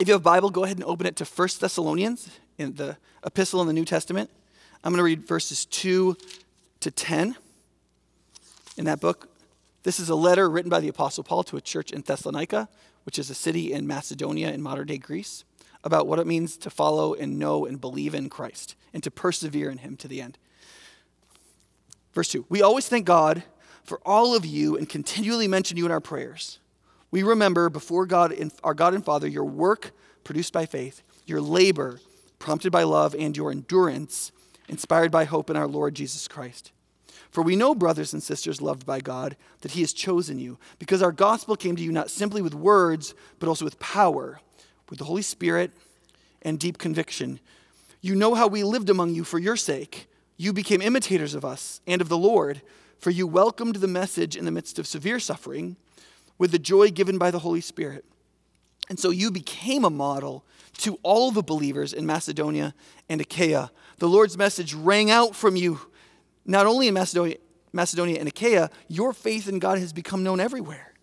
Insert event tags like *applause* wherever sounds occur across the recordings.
If you have a Bible, go ahead and open it to 1 Thessalonians in the epistle in the New Testament. I'm going to read verses 2 to 10 in that book. This is a letter written by the Apostle Paul to a church in Thessalonica, which is a city in Macedonia in modern day Greece, about what it means to follow and know and believe in Christ and to persevere in Him to the end. Verse 2 We always thank God for all of you and continually mention you in our prayers. We remember before God, our God and Father, your work produced by faith, your labor prompted by love, and your endurance inspired by hope in our Lord Jesus Christ. For we know, brothers and sisters loved by God, that He has chosen you, because our gospel came to you not simply with words, but also with power, with the Holy Spirit and deep conviction. You know how we lived among you for your sake. You became imitators of us and of the Lord, for you welcomed the message in the midst of severe suffering with the joy given by the Holy Spirit. And so you became a model to all the believers in Macedonia and Achaia. The Lord's message rang out from you, not only in Macedonia, Macedonia and Achaia, your faith in God has become known everywhere.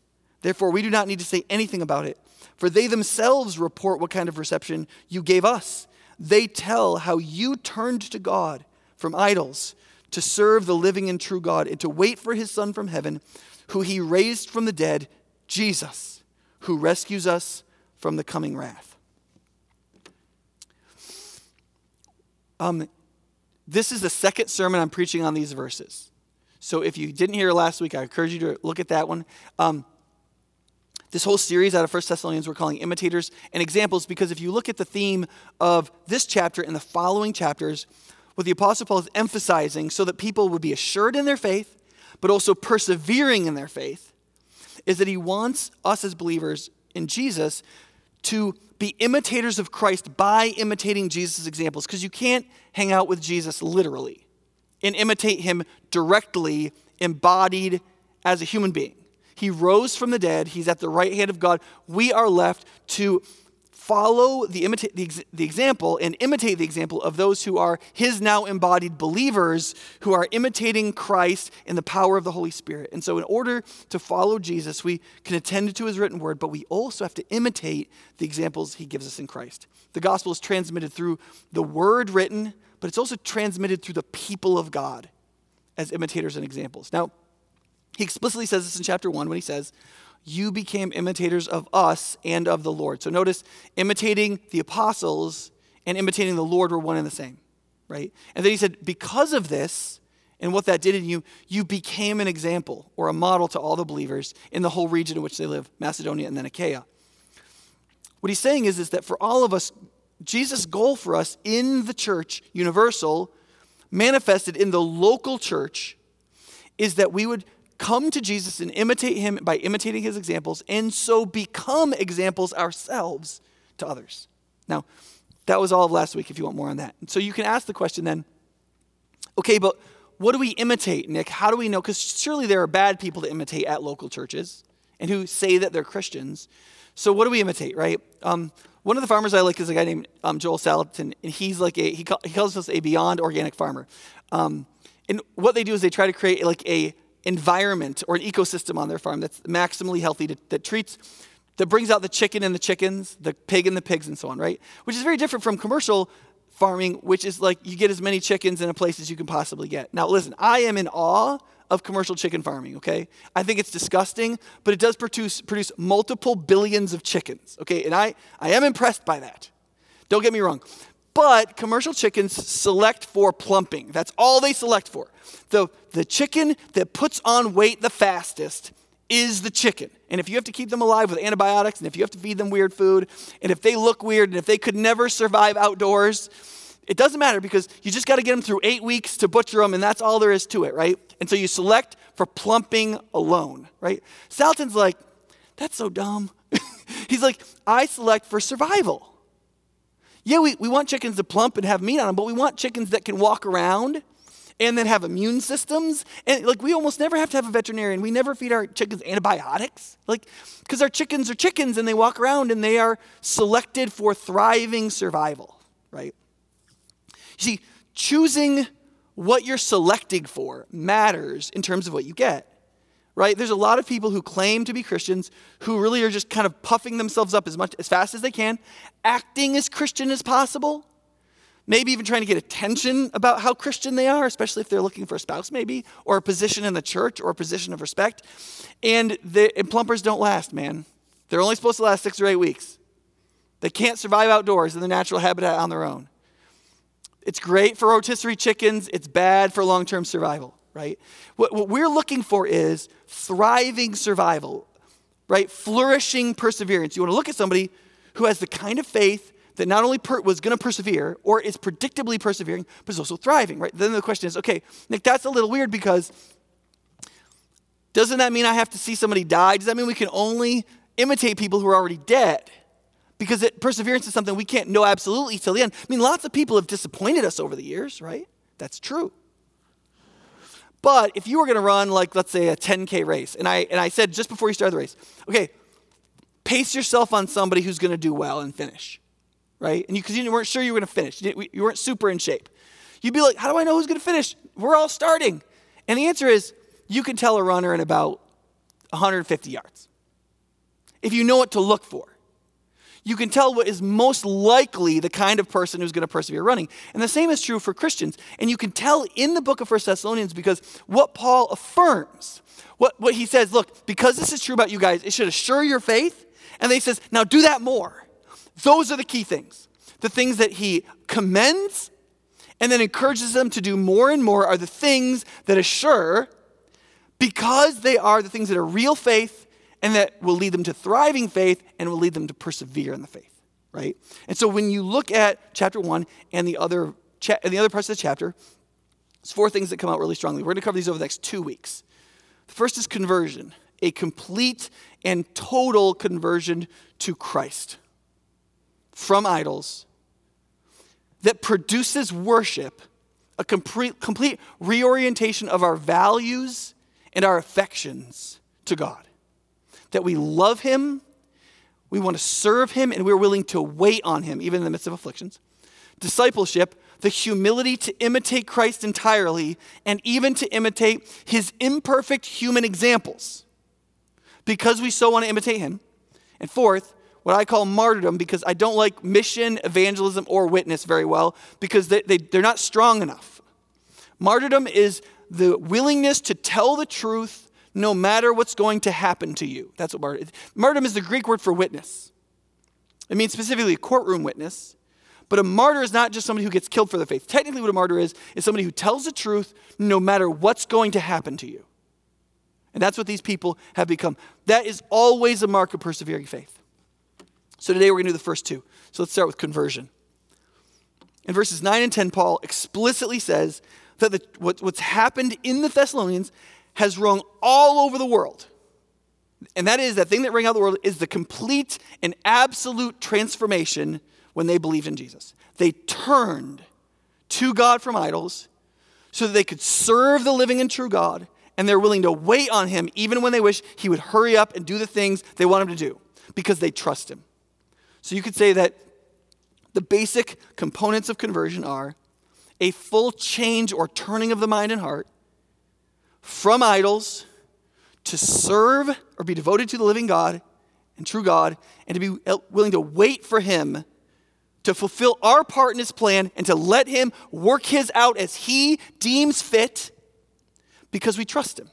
Therefore, we do not need to say anything about it, for they themselves report what kind of reception you gave us. They tell how you turned to God from idols to serve the living and true God and to wait for his Son from heaven, who he raised from the dead, Jesus, who rescues us from the coming wrath. Um, this is the second sermon I'm preaching on these verses. So if you didn't hear last week, I encourage you to look at that one. Um, this whole series out of 1 Thessalonians we're calling imitators and examples because if you look at the theme of this chapter and the following chapters, what the Apostle Paul is emphasizing so that people would be assured in their faith, but also persevering in their faith, is that he wants us as believers in Jesus to be imitators of Christ by imitating Jesus' examples, because you can't hang out with Jesus literally and imitate him directly, embodied as a human being. He rose from the dead, he's at the right hand of God. We are left to follow the, imita- the, the, example and imitate the example of those who are his now embodied believers who are imitating Christ in the power of the Holy Spirit. And so, in order to follow Jesus, we can attend to his written word, but we also have to imitate the examples he gives us in Christ. The gospel is transmitted through the word written, but it's also transmitted through the people of God as imitators and examples. Now, he explicitly says this in chapter 1 when he says, you became imitators of us and of the Lord. So notice, imitating the apostles and imitating the Lord were one and the same, right? And then he said, because of this and what that did in you, you became an example or a model to all the believers in the whole region in which they live, Macedonia and then Achaia. What he's saying is, is that for all of us, Jesus' goal for us in the church, universal, manifested in the local church, is that we would come to Jesus and imitate him by imitating his examples, and so become examples ourselves to others. Now, that was all of last week if you want more on that. So you can ask the question then okay, but what do we imitate, Nick? How do we know? Because surely there are bad people to imitate at local churches and who say that they're Christians. So what do we imitate, right? Um, one of the farmers I like is a guy named um, Joel Salatin, and he's like a, he, call, he calls us a beyond organic farmer. Um, and what they do is they try to create like a environment or an ecosystem on their farm that's maximally healthy, to, that treats, that brings out the chicken and the chickens, the pig and the pigs, and so on, right? Which is very different from commercial farming, which is like you get as many chickens in a place as you can possibly get. Now, listen, I am in awe of commercial chicken farming, okay? I think it's disgusting, but it does produce, produce multiple billions of chickens, okay? And I, I am impressed by that. Don't get me wrong. But commercial chickens select for plumping. That's all they select for. The, the chicken that puts on weight the fastest is the chicken. And if you have to keep them alive with antibiotics, and if you have to feed them weird food, and if they look weird, and if they could never survive outdoors, it doesn't matter because you just got to get them through eight weeks to butcher them, and that's all there is to it, right? And so you select for plumping alone, right? Salatin's like, that's so dumb. *laughs* He's like, I select for survival. Yeah, we, we want chickens to plump and have meat on them, but we want chickens that can walk around and then have immune systems. And like we almost never have to have a veterinarian. We never feed our chickens antibiotics. Like because our chickens are chickens and they walk around and they are selected for thriving survival, right? You see, choosing what you're selecting for matters in terms of what you get. Right? There's a lot of people who claim to be Christians who really are just kind of puffing themselves up as much as fast as they can, acting as Christian as possible, maybe even trying to get attention about how Christian they are, especially if they're looking for a spouse, maybe, or a position in the church or a position of respect. And the and plumpers don't last, man. They're only supposed to last six or eight weeks. They can't survive outdoors in their natural habitat on their own. It's great for rotisserie chickens, it's bad for long term survival right? What, what we're looking for is thriving survival, right? Flourishing perseverance. You want to look at somebody who has the kind of faith that not only per- was going to persevere or is predictably persevering, but is also thriving, right? Then the question is, okay, Nick, that's a little weird because doesn't that mean I have to see somebody die? Does that mean we can only imitate people who are already dead? Because it, perseverance is something we can't know absolutely till the end. I mean, lots of people have disappointed us over the years, right? That's true. But if you were going to run, like, let's say a 10K race, and I, and I said just before you start the race, okay, pace yourself on somebody who's going to do well and finish, right? And because you, you, weren't sure you were going to finish, you, you weren't super in shape. You'd be like, how do I know who's going to finish? We're all starting. And the answer is, you can tell a runner in about 150 yards if you know what to look for you can tell what is most likely the kind of person who's going to persevere running. And the same is true for Christians. And you can tell in the book of First Thessalonians because what Paul affirms, what, what he says, look, because this is true about you guys, it should assure your faith. And then he says, now do that more. Those are the key things. The things that he commends and then encourages them to do more and more are the things that assure, because they are the things that are real faith and that will lead them to thriving faith and will lead them to persevere in the faith, right? And so when you look at chapter one and the other cha- and the other parts of the chapter, there's four things that come out really strongly. We're going to cover these over the next two weeks. The first is conversion, a complete and total conversion to Christ from idols that produces worship, a complete, complete reorientation of our values and our affections to God that we love Him, we want to serve Him, and we're willing to wait on Him, even in the midst of afflictions. Discipleship, the humility to imitate Christ entirely and even to imitate His imperfect human examples because we so want to imitate Him. And fourth, what I call martyrdom because I don't like mission, evangelism, or witness very well because they, they, they're not strong enough. Martyrdom is the willingness to tell the truth no matter what's going to happen to you. That's what martyrdom is. Martyrdom is the Greek word for witness. It means specifically a courtroom witness. But a martyr is not just somebody who gets killed for the faith. Technically, what a martyr is, is somebody who tells the truth no matter what's going to happen to you. And that's what these people have become. That is always a mark of persevering faith. So today we're going to do the first two. So let's start with conversion. In verses 9 and 10, Paul explicitly says that the, what, what's happened in the Thessalonians has rung all over the world. And that is that thing that rang out the world is the complete and absolute transformation when they believed in Jesus. They turned to God from idols so that they could serve the living and true God, and they're willing to wait on Him even when they wish He would hurry up and do the things they want Him to do because they trust Him. So you could say that the basic components of conversion are a full change or turning of the mind and heart, from idols to serve or be devoted to the living God and true God, and to be willing to wait for Him to fulfill our part in His plan and to let Him work His out as He deems fit because we trust Him.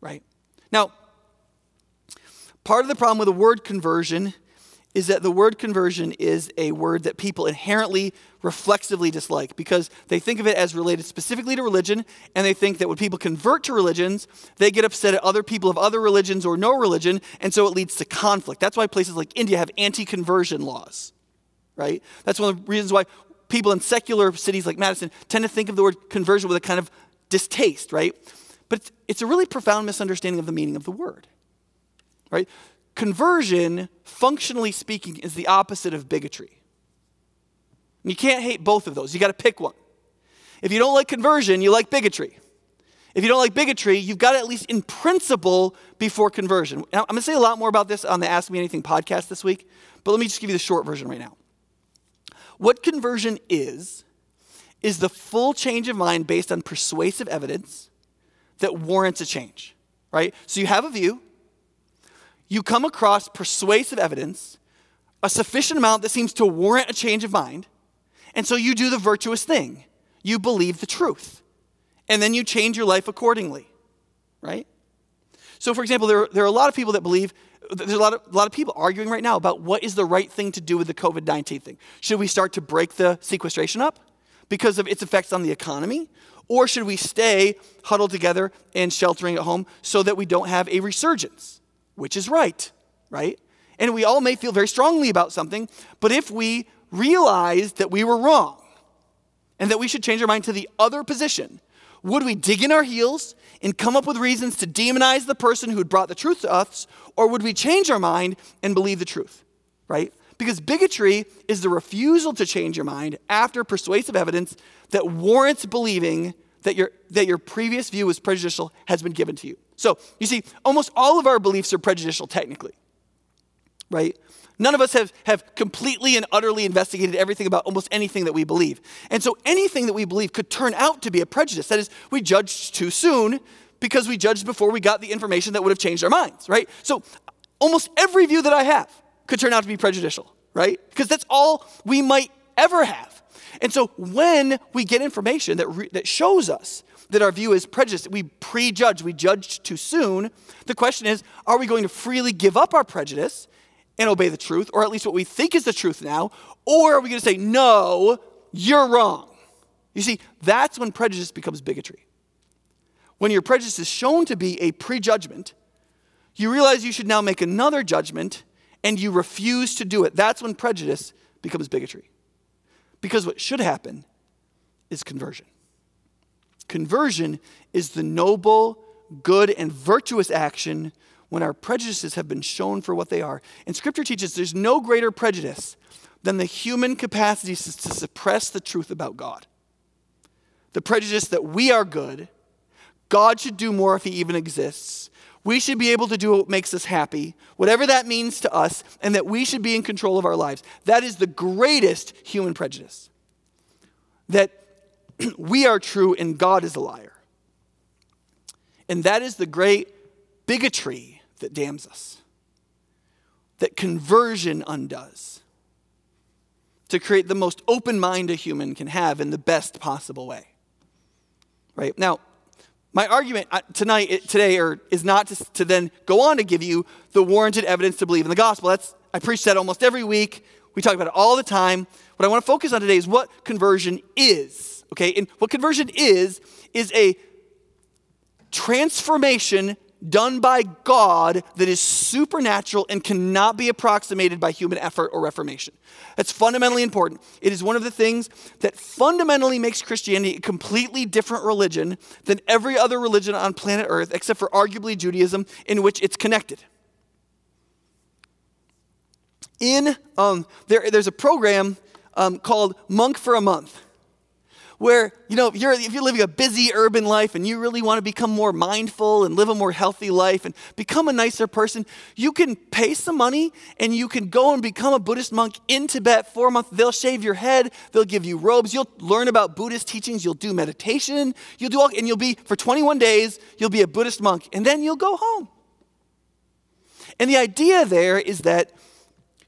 Right? Now, part of the problem with the word conversion is that the word conversion is a word that people inherently reflexively dislike because they think of it as related specifically to religion and they think that when people convert to religions they get upset at other people of other religions or no religion and so it leads to conflict. That's why places like india have anti-conversion laws right? That's one of the reasons why people in secular cities like madison tend to think of the word conversion with a kind of distaste right? But it's a really profound misunderstanding of the meaning of the word right Conversion, functionally speaking, is the opposite of bigotry. You can't hate both of those. You got to pick one. If you don't like conversion, you like bigotry. If you don't like bigotry, you've got to at least in principle before conversion. Now, I'm going to say a lot more about this on the Ask Me Anything podcast this week, but let me just give you the short version right now. What conversion is, is the full change of mind based on persuasive evidence that warrants a change. right? So you have a view, you come across persuasive evidence, a sufficient amount that seems to warrant a change of mind, and so you do the virtuous thing. You believe the truth. And then you change your life accordingly, right? So, for example, there, there are a lot of people that believe, there's a lot, of, a lot of people arguing right now about what is the right thing to do with the COVID 19 thing. Should we start to break the sequestration up because of its effects on the economy? Or should we stay huddled together and sheltering at home so that we don't have a resurgence? Which is right, right? And we all may feel very strongly about something, but if we realized that we were wrong and that we should change our mind to the other position, would we dig in our heels and come up with reasons to demonize the person who had brought the truth to us, or would we change our mind and believe the truth, right? Because bigotry is the refusal to change your mind after persuasive evidence that warrants believing that your, that your previous view was prejudicial has been given to you. So, you see, almost all of our beliefs are prejudicial technically, right? None of us have, have completely and utterly investigated everything about almost anything that we believe. And so anything that we believe could turn out to be a prejudice. That is, we judged too soon because we judged before we got the information that would have changed our minds, right? So almost every view that I have could turn out to be prejudicial, right? Because that's all we might ever have. And so when we get information that, re- that shows us that our view is prejudiced, we prejudge, we judge too soon, the question is are we going to freely give up our prejudice and obey the truth, or at least what we think is the truth now, or are we going to say, no, you're wrong? You see, that's when prejudice becomes bigotry. When your prejudice is shown to be a prejudgment, you realize you should now make another judgment and you refuse to do it. That's when prejudice becomes bigotry. Because what should happen is conversion. Conversion is the noble, good, and virtuous action when our prejudices have been shown for what they are. And Scripture teaches there's no greater prejudice than the human capacity to suppress the truth about God. The prejudice that we are good, God should do more if He even exists. We should be able to do what makes us happy, whatever that means to us, and that we should be in control of our lives. That is the greatest human prejudice. That *clears throat* we are true and God is a liar. And that is the great bigotry that damns us, that conversion undoes, to create the most open mind a human can have in the best possible way. Right? Now, my argument uh, tonight, today, or is not to, to then go on to give you the warranted evidence to believe in the gospel. That's I preach that almost every week. We talk about it all the time. What I want to focus on today is what conversion is. Okay, and what conversion is is a transformation done by God that is supernatural and cannot be approximated by human effort or reformation. That's fundamentally important. It is one of the things that fundamentally makes Christianity a completely different religion than every other religion on planet Earth, except for arguably Judaism, in which it's connected. In um, there, there's a program um, called Monk for a Month where, you know, if you're, if you're living a busy urban life and you really want to become more mindful and live a more healthy life and become a nicer person, you can pay some money and you can go and become a Buddhist monk in Tibet for a month. They'll shave your head, they'll give you robes, you'll learn about Buddhist teachings, you'll do meditation, you'll do all, and you'll be, for 21 days, you'll be a Buddhist monk, and then you'll go home. And the idea there is that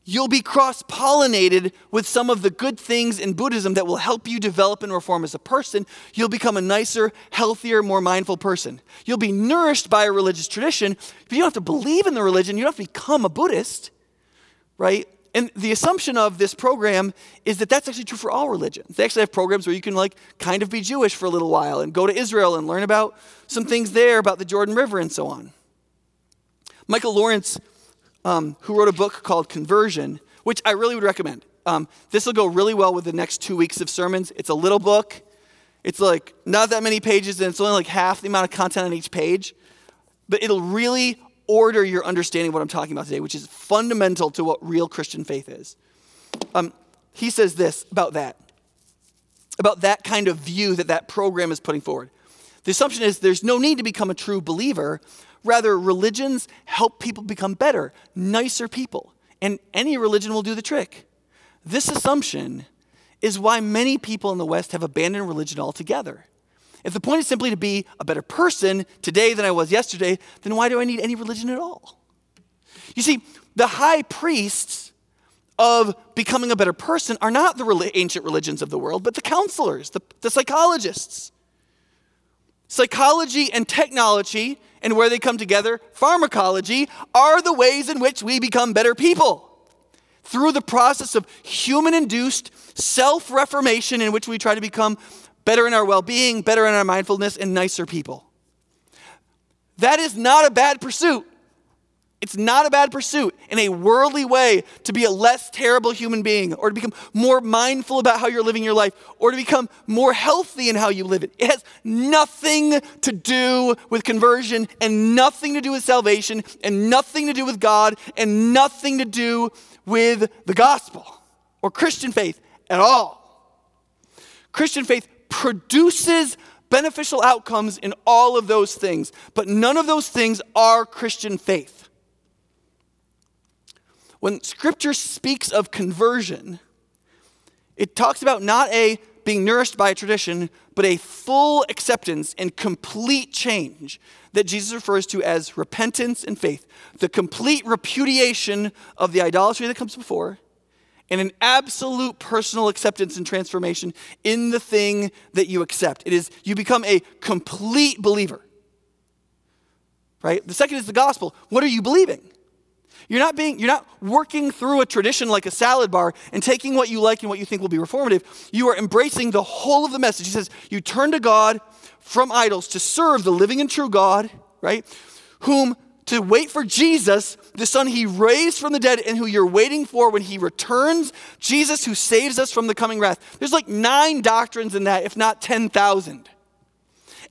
you'll be cross pollinated with some of the good things in Buddhism that will help you develop and reform as a person. You'll become a nicer, healthier, more mindful person. You'll be nourished by a religious tradition, but you don't have to believe in the religion. You don't have to become a Buddhist, right? And the assumption of this program is that that's actually true for all religions. They actually have programs where you can like kind of be Jewish for a little while and go to Israel and learn about some things there about the Jordan River and so on. Michael Lawrence um, who wrote a book called Conversion, which I really would recommend. Um, this will go really well with the next two weeks of sermons. It's a little book. It's like not that many pages, and it's only like half the amount of content on each page. But it'll really order your understanding of what I'm talking about today, which is fundamental to what real Christian faith is. Um, he says this about that, about that kind of view that that program is putting forward. The assumption is there's no need to become a true believer Rather, religions help people become better, nicer people, and any religion will do the trick. This assumption is why many people in the West have abandoned religion altogether. If the point is simply to be a better person today than I was yesterday, then why do I need any religion at all? You see, the high priests of becoming a better person are not the ancient religions of the world, but the counselors, the, the psychologists. Psychology and technology, and where they come together, pharmacology, are the ways in which we become better people. Through the process of human induced self reformation, in which we try to become better in our well being, better in our mindfulness, and nicer people. That is not a bad pursuit. It's not a bad pursuit in a worldly way to be a less terrible human being or to become more mindful about how you're living your life or to become more healthy in how you live it. It has nothing to do with conversion and nothing to do with salvation and nothing to do with God and nothing to do with the gospel or Christian faith at all. Christian faith produces beneficial outcomes in all of those things, but none of those things are Christian faith. When scripture speaks of conversion, it talks about not a being nourished by a tradition, but a full acceptance and complete change that Jesus refers to as repentance and faith. The complete repudiation of the idolatry that comes before, and an absolute personal acceptance and transformation in the thing that you accept. It is, you become a complete believer. Right? The second is the gospel. What are you believing? You're not being, you're not working through a tradition like a salad bar and taking what you like and what you think will be reformative. You are embracing the whole of the message. He says, you turn to God from idols to serve the living and true God, right? Whom to wait for Jesus, the Son he raised from the dead and who you're waiting for when he returns, Jesus who saves us from the coming wrath. There's like nine doctrines in that, if not 10,000.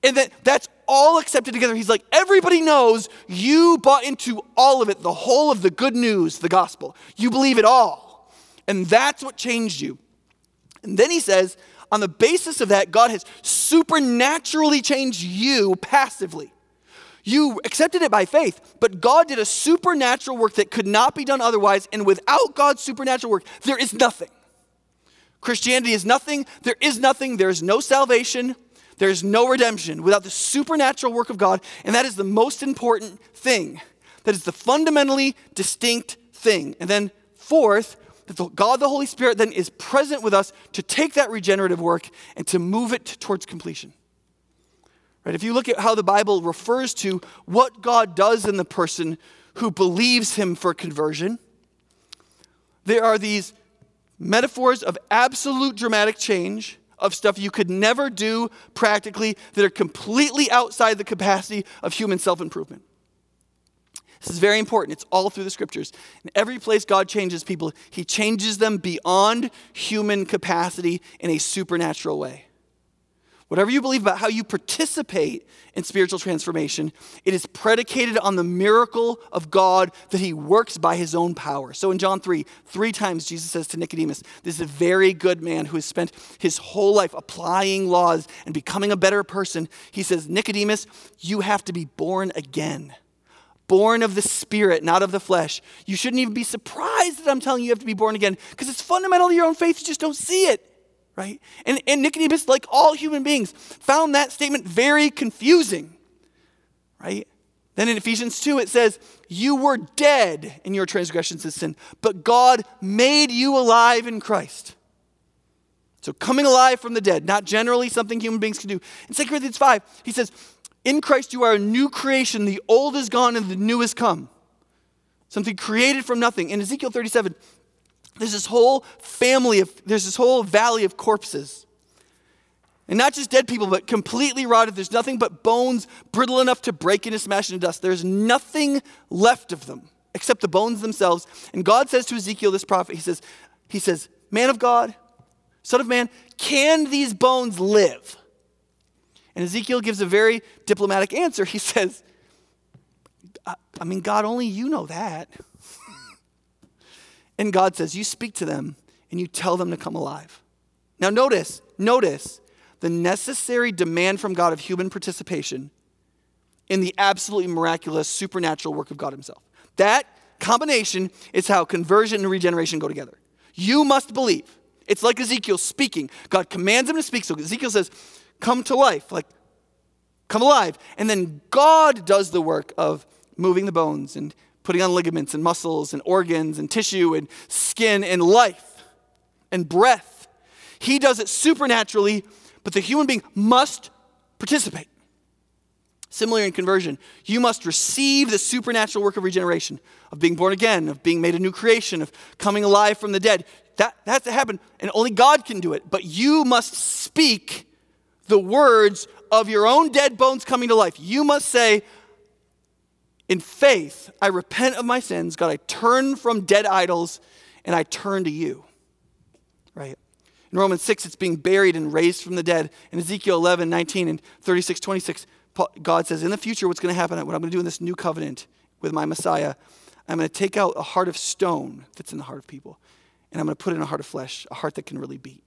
And that that's all accepted together. He's like, everybody knows you bought into all of it, the whole of the good news, the gospel. You believe it all. And that's what changed you. And then he says, on the basis of that, God has supernaturally changed you passively. You accepted it by faith, but God did a supernatural work that could not be done otherwise, and without God's supernatural work, there is nothing. Christianity is nothing, there is nothing, there is no salvation, there is no redemption without the supernatural work of God, and that is the most important thing. That is the fundamentally distinct thing. And then, fourth, that the, God the Holy Spirit then is present with us to take that regenerative work and to move it towards completion. Right? If you look at how the Bible refers to what God does in the person who believes him for conversion, there are these metaphors of absolute dramatic change, of stuff you could never do practically, that are completely outside the capacity of human self improvement. This is very important. It's all through the scriptures. In every place God changes people, He changes them beyond human capacity in a supernatural way. Whatever you believe about how you participate in spiritual transformation, it is predicated on the miracle of God that he works by his own power. So in John 3, three times Jesus says to Nicodemus, This is a very good man who has spent his whole life applying laws and becoming a better person. He says, Nicodemus, you have to be born again. Born of the Spirit, not of the flesh. You shouldn't even be surprised that I'm telling you you have to be born again because it's fundamental to your own faith. You just don't see it right? And, and Nicodemus, like all human beings, found that statement very confusing, right? Then in Ephesians 2, it says, You were dead in your transgressions and sin, but God made you alive in Christ. So coming alive from the dead, not generally something human beings can do. In 2 Corinthians 5, he says, In Christ you are a new creation. The old is gone and the new has come. Something created from nothing. In Ezekiel 37, there's this whole family of, there's this whole valley of corpses. And not just dead people, but completely rotted. There's nothing but bones brittle enough to break into smash into dust. There's nothing left of them except the bones themselves. And God says to Ezekiel, this prophet, he says, he says, Man of God, Son of Man, can these bones live? And Ezekiel gives a very diplomatic answer. He *laughs* says, I mean, God, only you know that. And God says, You speak to them and you tell them to come alive. Now, notice, notice the necessary demand from God of human participation in the absolutely miraculous supernatural work of God Himself. That combination is how conversion and regeneration go together. You must believe. It's like Ezekiel speaking. God commands him to speak. So Ezekiel says, Come to life. Like, come alive. And then God does the work of moving the bones and putting on ligaments and muscles and organs and tissue and skin and life and breath. He does it supernaturally, but the human being must participate. Similar in conversion, you must receive the supernatural work of regeneration, of being born again, of being made a new creation, of coming alive from the dead. That, that has to happen, and only God can do it. But you must speak the words of your own dead bones coming to life. You must say, in faith, I repent of my sins. God, I turn from dead idols and I turn to you. Right? In Romans 6, it's being buried and raised from the dead. In Ezekiel 11, 19, and 36, 26, God says, In the future, what's going to happen, what I'm going to do in this new covenant with my Messiah, I'm going to take out a heart of stone that's in the heart of people, and I'm going to put in a heart of flesh, a heart that can really beat.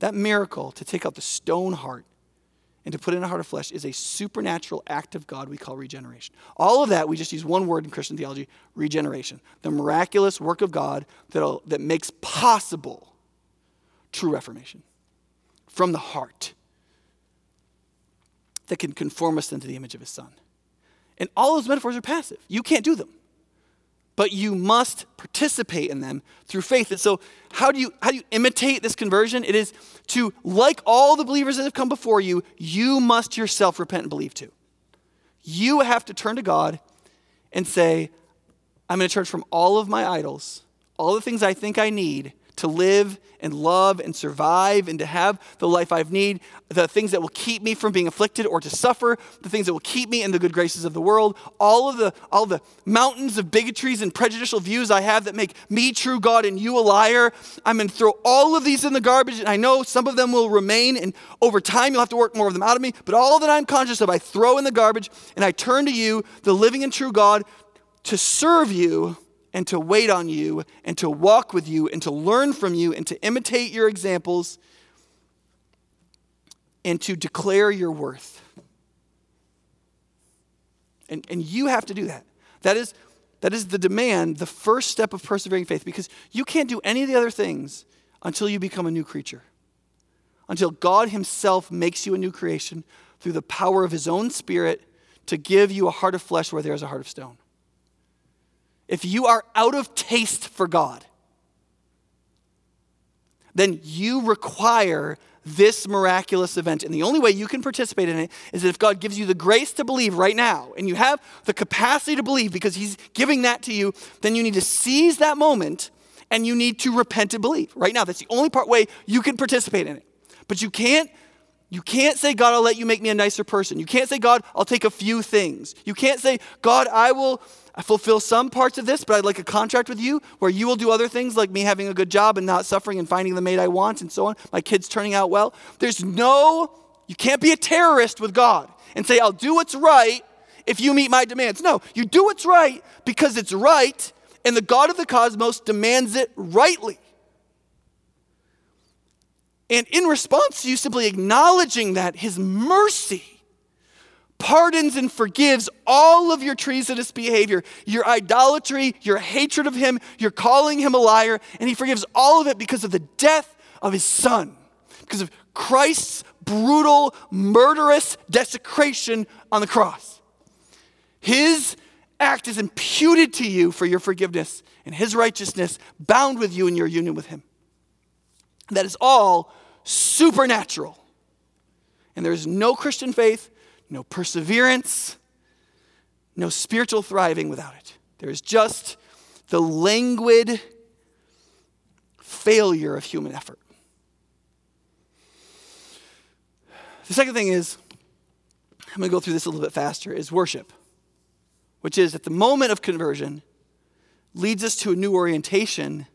That miracle to take out the stone heart and to put in a heart of flesh is a supernatural act of God we call regeneration. All of that, we just use one word in Christian theology regeneration. The miraculous work of God that that makes possible true reformation from the heart that can conform us into the image of his son. And all those metaphors are passive. You can't do them. But you must participate in them through faith. And so, how do you how do you imitate this conversion? It is to, like all the believers that have come before you, you must yourself repent and believe too. You have to turn to God and say, I'm going to turn from all of my idols, all the things I think I need, to live and love and survive and to have the life I need, the things that will keep me from being afflicted or to suffer, the things that will keep me in the good graces of the world, all of the, all the mountains of bigotries and prejudicial views I have that make me true God and you a liar. I'm going to throw all of these in the garbage, and I know some of them will remain, and over time you'll have to work more of them out of me, but all that I'm conscious of, I throw in the garbage, and I turn to you, the living and true God, to serve you and to wait on you and to walk with you and to learn from you and to imitate your examples and to declare your worth. And, and you have to do that. That is, that is the demand, the first step of persevering faith, because you can't do any of the other things until you become a new creature. Until God Himself makes you a new creation through the power of His own Spirit to give you a heart of flesh where there is a heart of stone if you are out of taste for God, then you require this miraculous event. And the only way you can participate in it is if God gives you the grace to believe right now, and you have the capacity to believe because He's giving that to you, then you need to seize that moment and you need to repent and believe right now. That's the only part way you can participate in it. But you can't you can't say, God, I'll let you make me a nicer person. You can't say, God, I'll take a few things. You can't say, God, I will fulfill some parts of this, but I'd like a contract with you where you will do other things like me having a good job and not suffering and finding the mate I want and so on, my kids turning out well. There's no, you can't be a terrorist with God and say, I'll do what's right if you meet my demands. No, you do what's right because it's right and the God of the cosmos demands it rightly. And in response to you simply acknowledging that, his mercy pardons and forgives all of your treasonous behavior, your idolatry, your hatred of him, your calling him a liar, and he forgives all of it because of the death of his son, because of Christ's brutal, murderous desecration on the cross. His act is imputed to you for your forgiveness, and his righteousness bound with you in your union with him. That is all supernatural. And there is no Christian faith, no perseverance, no spiritual thriving without it. There is just the languid failure of human effort. The second thing is, I'm going to go through this a little bit faster, is worship, which is at the moment of conversion, leads us to a new orientation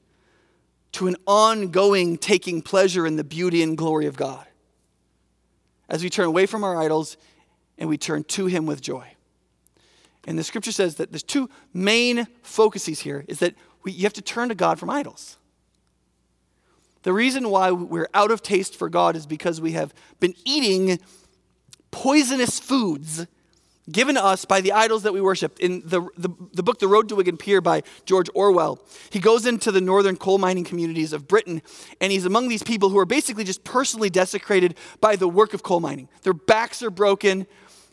to an ongoing taking pleasure in the beauty and glory of God. As we turn away from our idols and we turn to Him with joy. And the scripture says that there's two main focuses here is that we, you have to turn to God from idols. The reason why we're out of taste for God is because we have been eating poisonous foods given to us by the idols that we worship. In the, the, the, book The Road to Wigan Pier by George Orwell, he goes into the northern coal mining communities of Britain, and he's among these people who are basically just personally desecrated by the work of coal mining. Their backs are broken,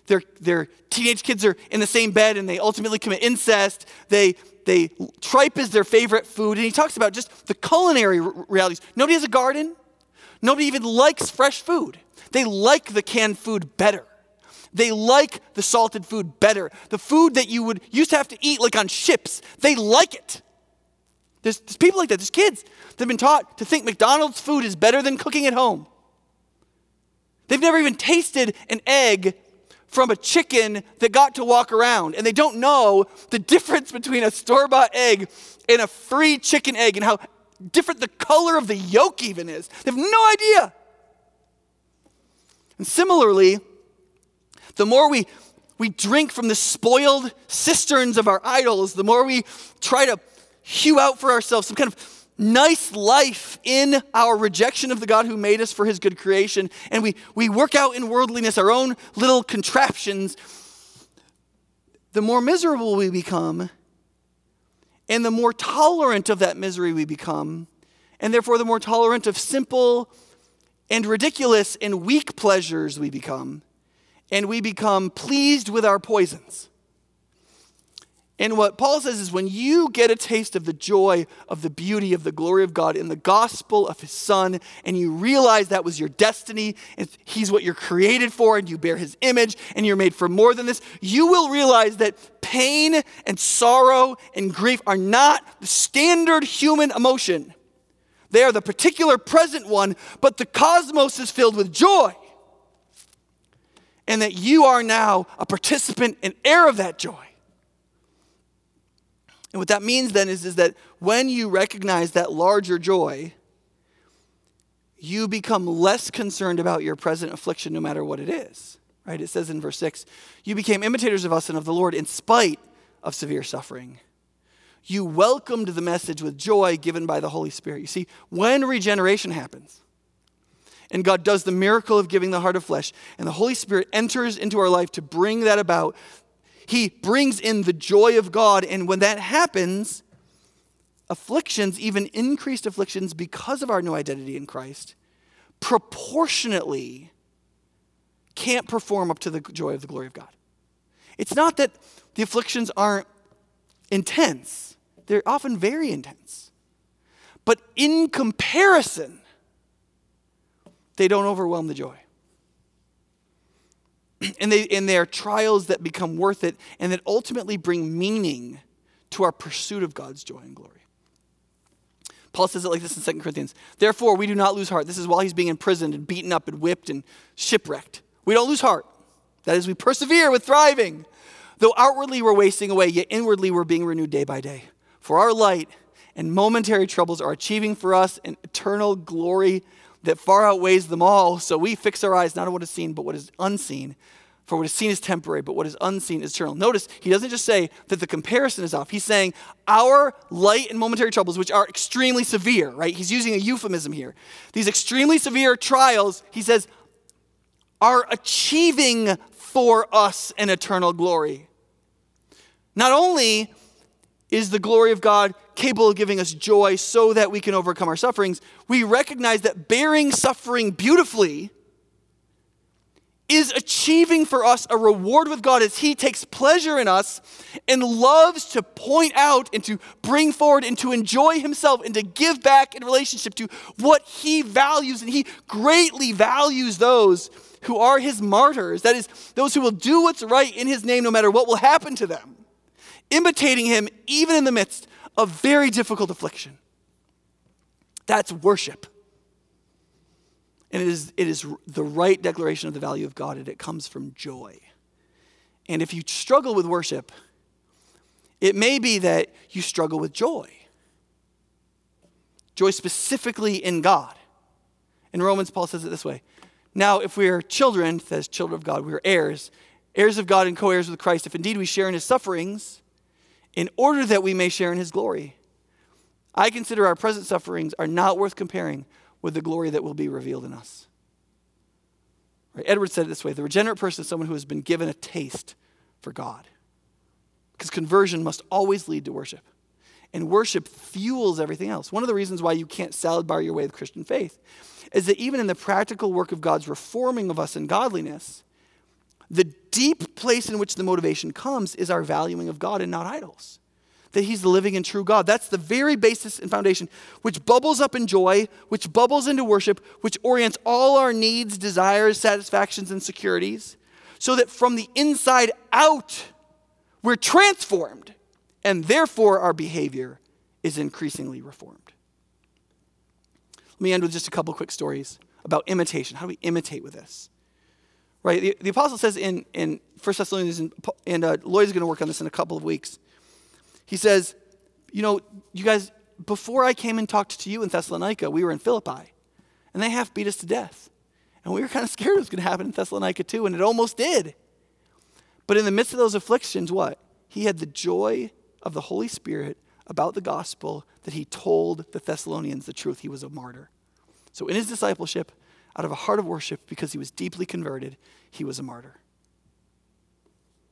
their, their teenage kids are in the same bed and they ultimately commit incest. They, they tripe is their favorite food. And he talks about just the culinary realities. Nobody has a garden. Nobody even likes fresh food. They like the canned food better. They like the salted food better. The food that you would used to have to eat like on ships, they like it. There's, there's people like that. There's kids that have been taught to think McDonald's food is better than cooking at home. They've never even tasted an egg from a chicken that got to walk around, and they don't know the difference between a store bought egg and a free chicken egg and how different the color of the yolk even is. They have no idea. And similarly, the more we, we drink from the spoiled cisterns of our idols, the more we try to hew out for ourselves some kind of nice life in our rejection of the God who made us for his good creation, and we, we work out in worldliness our own little contraptions, the more miserable we become, and the more tolerant of that misery we become, and therefore the more tolerant of simple and ridiculous and weak pleasures we become, and we become pleased with our poisons. And what Paul says is when you get a taste of the joy, of the beauty, of the glory of God in the gospel of his son, and you realize that was your destiny, and he's what you're created for, and you bear his image, and you're made for more than this, you will realize that pain and sorrow and grief are not the standard human emotion. They are the particular present one, but the cosmos is filled with joy. And that you are now a participant and heir of that joy. And what that means then is, is that when you recognize that larger joy, you become less concerned about your present affliction no matter what it is. Right? It says in verse 6 You became imitators of us and of the Lord in spite of severe suffering. You welcomed the message with joy given by the Holy Spirit. You see, when regeneration happens, and God does the miracle of giving the heart of flesh, and the Holy Spirit enters into our life to bring that about, he brings in the joy of God. And when that happens, afflictions, even increased afflictions because of our new identity in Christ, proportionately can't perform up to the joy of the glory of God. It's not that the afflictions aren't intense, they're often very intense. But in comparison, they don't overwhelm the joy and they and they are trials that become worth it and that ultimately bring meaning to our pursuit of God's joy and glory. Paul says it like this in 2 Corinthians. Therefore, we do not lose heart. This is while he's being imprisoned and beaten up and whipped and shipwrecked. We don't lose heart. That is, we persevere with thriving. Though outwardly we're wasting away, yet inwardly we're being renewed day by day. For our light and momentary troubles are achieving for us an eternal glory that far outweighs them all. So we fix our eyes not on what is seen, but what is unseen. For what is seen is temporary, but what is unseen is eternal. Notice, he doesn't just say that the comparison is off. He's saying our light and momentary troubles, which are extremely severe, right? He's using a euphemism here. These extremely severe trials, he says, are achieving for us an eternal glory. Not only is the glory of God capable of giving us joy so that we can overcome our sufferings, we recognize that bearing suffering beautifully is achieving for us a reward with God as He takes pleasure in us and loves to point out and to bring forward and to enjoy Himself and to give back in relationship to what He values. And He greatly values those who are His martyrs. That is, those who will do what's right in His name no matter what will happen to them imitating him even in the midst of very difficult affliction. That's worship. And it is, it is the right declaration of the value of God, and it comes from joy. And if you struggle with worship, it may be that you struggle with joy. Joy specifically in God. In Romans, Paul says it this way Now, if we are children, says children of God, we are heirs, heirs of God and co heirs with Christ, if indeed we share in his sufferings, in order that we may share in his glory. I consider our present sufferings are not worth comparing with the glory that will be revealed in us. Right? Edward said it this way the regenerate person is someone who has been given a taste for God. Because conversion must always lead to worship. And worship fuels everything else. One of the reasons why you can't salad bar your way with Christian faith is that even in the practical work of God's reforming of us in godliness, The deep place in which the motivation comes is our valuing of God and not idols. That He's the living and true God. That's the very basis and foundation, which bubbles up in joy, which bubbles into worship, which orients all our needs, desires, satisfactions, and securities, so that from the inside out, we're transformed, and therefore our behavior is increasingly reformed. Let me end with just a couple quick stories about imitation. How do we imitate with this? Right? The, the apostle says in, in 1 Thessalonians, and, and uh, Lloyd's going to work on this in a couple of weeks. He says, You know, you guys, before I came and talked to you in Thessalonica, we were in Philippi, and they half beat us to death. And we were kind of scared it was going to happen in Thessalonica too, and it almost did. But in the midst of those afflictions, what? He had the joy of the Holy Spirit about the gospel that he told the Thessalonians the truth. He was a martyr. So in his discipleship, out of a heart of worship, because he was deeply converted, he was a martyr.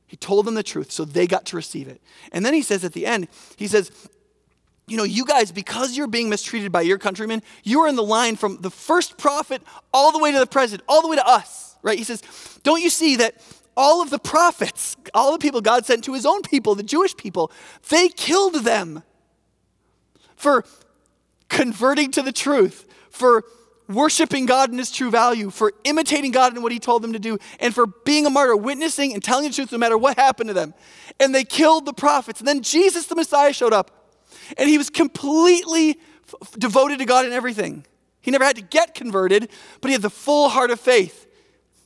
He told them the truth, so they got to receive it. And then he says at the end, he says, you know, you guys, because you're being mistreated by your countrymen, you are in the line from the first prophet all the way to the present, all the way to us, right? He says, don't you see that all of the prophets, all the people God sent to his own people, the Jewish people, they killed them for converting to the truth, for worshiping God in his true value, for imitating God in what he told them to do, and for being a martyr, witnessing and telling the truth no matter what happened to them. And they killed the prophets. And then Jesus, the Messiah, showed up, and he was completely f- devoted to God in everything. He never had to get converted, but he had the full heart of faith,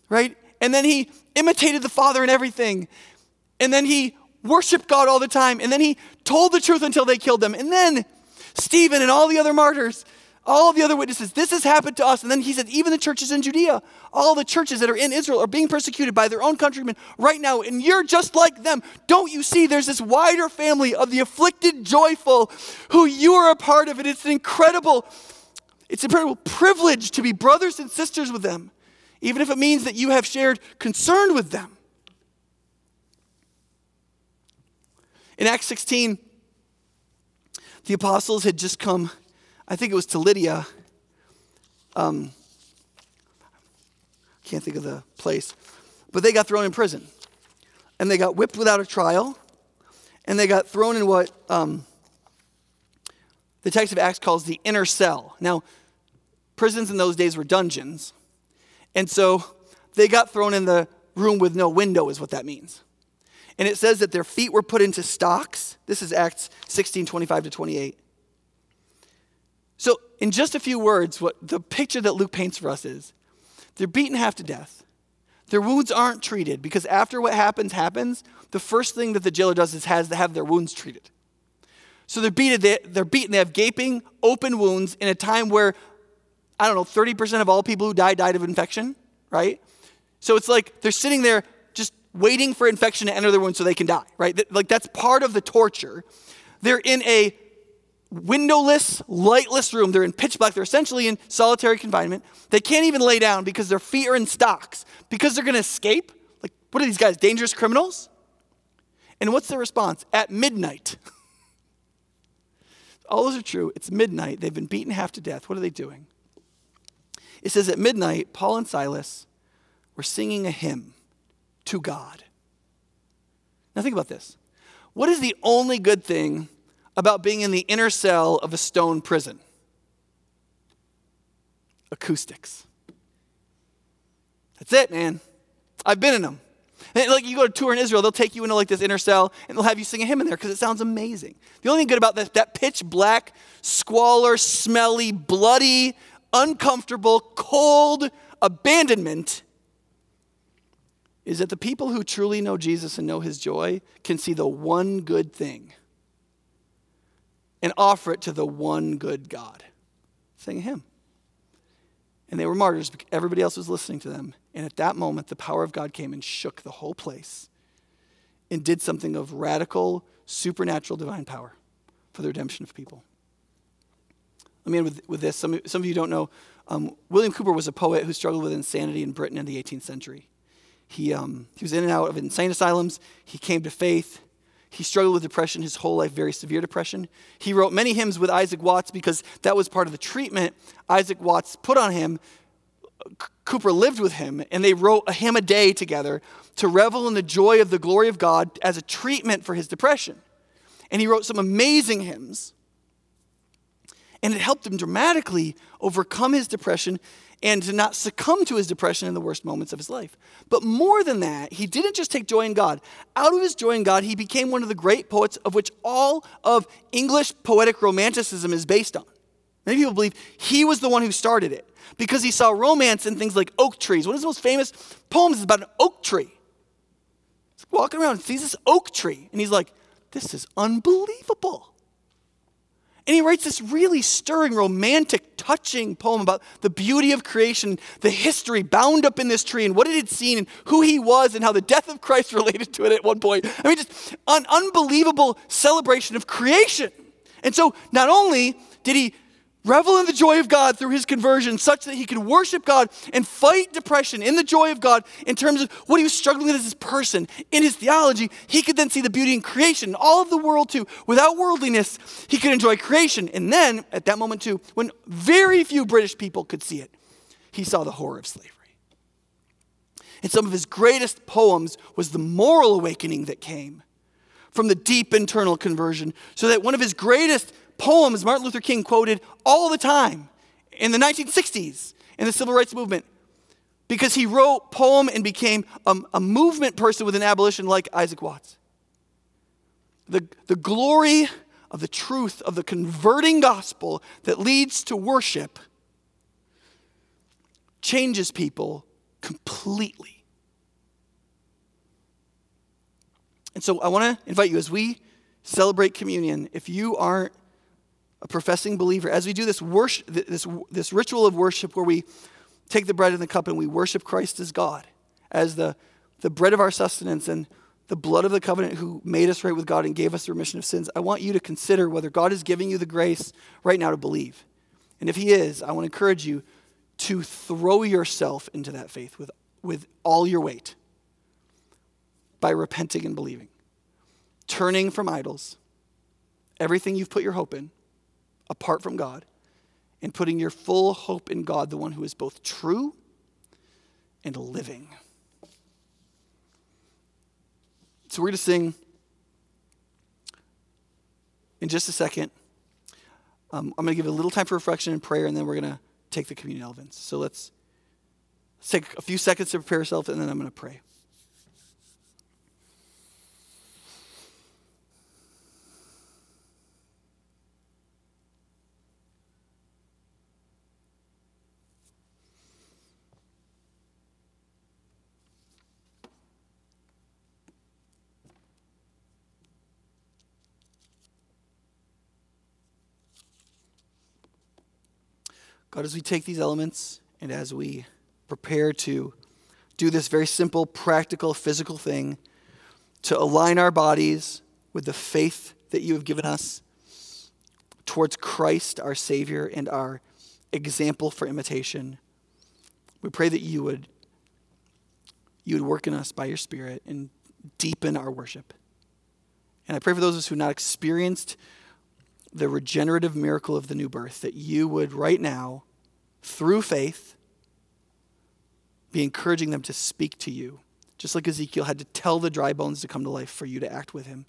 right? And then he imitated the Father in everything. And then he worshiped God all the time. And then he told the truth until they killed them. And then Stephen and all the other martyrs, all the other witnesses, this has happened to us. And then he said, even the churches in Judea, all the churches that are in Israel are being persecuted by their own countrymen right now. And you're just like them. Don't you see there's this wider family of the afflicted, joyful, who you are a part of. And it's an incredible, it's an incredible privilege to be brothers and sisters with them even if it means that you have shared concern with them. In Acts 16, the apostles had just come, I think it was to Lydia. Um, can't think of the place, but they got thrown in prison. And they got whipped without a trial, and they got thrown in what um, the text of Acts calls the inner cell. Now, prisons in those days were dungeons. And so they got thrown in the room with no window, is what that means. And it says that their feet were put into stocks. This is Acts 16 25 to 28. So, in just a few words, what the picture that Luke paints for us is they're beaten half to death. Their wounds aren't treated because after what happens happens, the first thing that the jailer does is has to have their wounds treated. So they're beaten, they're beaten, they have gaping, open wounds in a time where I don't know, 30% of all people who die died of infection, right? So it's like they're sitting there just waiting for infection to enter their wound so they can die, right? Like that's part of the torture. They're in a windowless, lightless room. They're in pitch black. They're essentially in solitary confinement. They can't even lay down because their feet are in stocks because they're going to escape. Like, what are these guys, dangerous criminals? And what's their response? At midnight. *laughs* All those are true. It's midnight. They've been beaten half to death. What are they doing? It says at midnight, Paul and Silas were singing a hymn to God. Now think about this. What is the only good thing about being in the inner cell of a stone prison? Acoustics. That's it, man. I've been in them. And like you go to tour in Israel, they'll take you into like this inner cell and they'll have you sing a hymn in there because it sounds amazing. The only thing good about that, that pitch black, squalor, smelly, bloody, uncomfortable, cold abandonment is that the people who truly know Jesus and know his joy can see the one good thing and offer it to the one good God. Sing a hymn. And they were martyrs. Because everybody else was listening to them. And at that moment, the power of God came and shook the whole place and did something of radical, supernatural, divine power for the redemption of people. Let me end with, with this. Some, some of you don't know. Um, William Cowper was a poet who struggled with insanity in Britain in the 18th century. He, um, he was in and out of insane asylums. He came to faith. He struggled with depression his whole life, very severe depression. He wrote many hymns with Isaac Watts because that was part of the treatment Isaac Watts put on him Cowper lived with him, and they wrote a hymn a day together to revel in the joy of the glory of God as a treatment for his depression. And he wrote some amazing hymns. And it helped him dramatically overcome his depression and to not succumb to his depression in the worst moments of his life. But more than that, he didn't just take joy in God. Out of his joy in God, he became one of the great poets of which all of English poetic romanticism is based on. Many people believe he was the one who started it because he saw romance in things like oak trees. One of his most famous poems is about an oak tree. He's walking around and sees this oak tree, and he's like, This is unbelievable. And he writes this really stirring, romantic, touching poem about the beauty of creation, the history bound up in this tree, and what it had seen, and who he was, and how the death of Christ *laughs* related to it at one point. I mean, just an unbelievable celebration of creation. And so, not only did he revel in the joy of God through his conversion, such that he could worship God and fight depression in the joy of God in terms of what he was struggling with as his person. In his theology, he could then see the beauty in creation, all of the world too. Without worldliness, he could enjoy creation. And then, at that moment too, when very few British people could see it, he saw the horror of slavery. And some of his greatest poems was the moral awakening that came from the deep internal conversion, so that one of his greatest poems Martin Luther King quoted all the time in the 1960s in the civil rights movement because he wrote poem and became a, a movement person with an abolition like Isaac Watts. The, the glory of the truth of the converting gospel that leads to worship changes people completely. And so I want to invite you as we celebrate communion, if you aren't a professing believer, as we do this, worship, this, this ritual of worship where we take the bread and the cup and we worship Christ as God, as the, the bread of our sustenance and the blood of the covenant who made us right with God and gave us the remission of sins, I want you to consider whether God is giving you the grace right now to believe. And if He is, I want to encourage you to throw yourself into that faith with, with all your weight by repenting and believing, turning from idols, everything you've put your hope in, apart from God and putting your full hope in God, the one who is both true and living. So we're going to sing in just a second. Um, I'm going to give a little time for reflection and prayer, and then we're going to take the communion elements. So let's, let's take a few seconds to prepare yourself, and then I'm going to pray. God, as we take these elements and as we prepare to do this very simple, practical, physical thing, to align our bodies with the faith that you have given us towards Christ, our Savior, and our example for imitation, we pray that you would, you would work in us by your Spirit and deepen our worship. And I pray for those of us who have not experienced the regenerative miracle of the new birth, that you would right now, through faith, be encouraging them to speak to you. Just like Ezekiel had to tell the dry bones to come to life for you to act with him,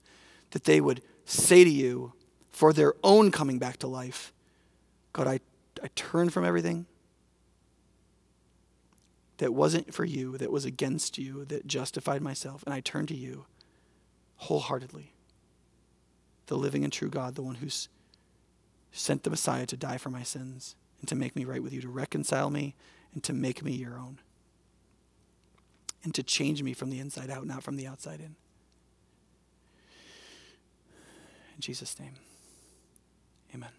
that they would say to you for their own coming back to life, God, I, I turn from everything that wasn't for you, that was against you, that justified myself, and I turn to you wholeheartedly, the living and true God, the one who's sent the Messiah to die for my sins and to make me right with you, to reconcile me and to make me your own, and to change me from the inside out, not from the outside in. In Jesus' name, amen.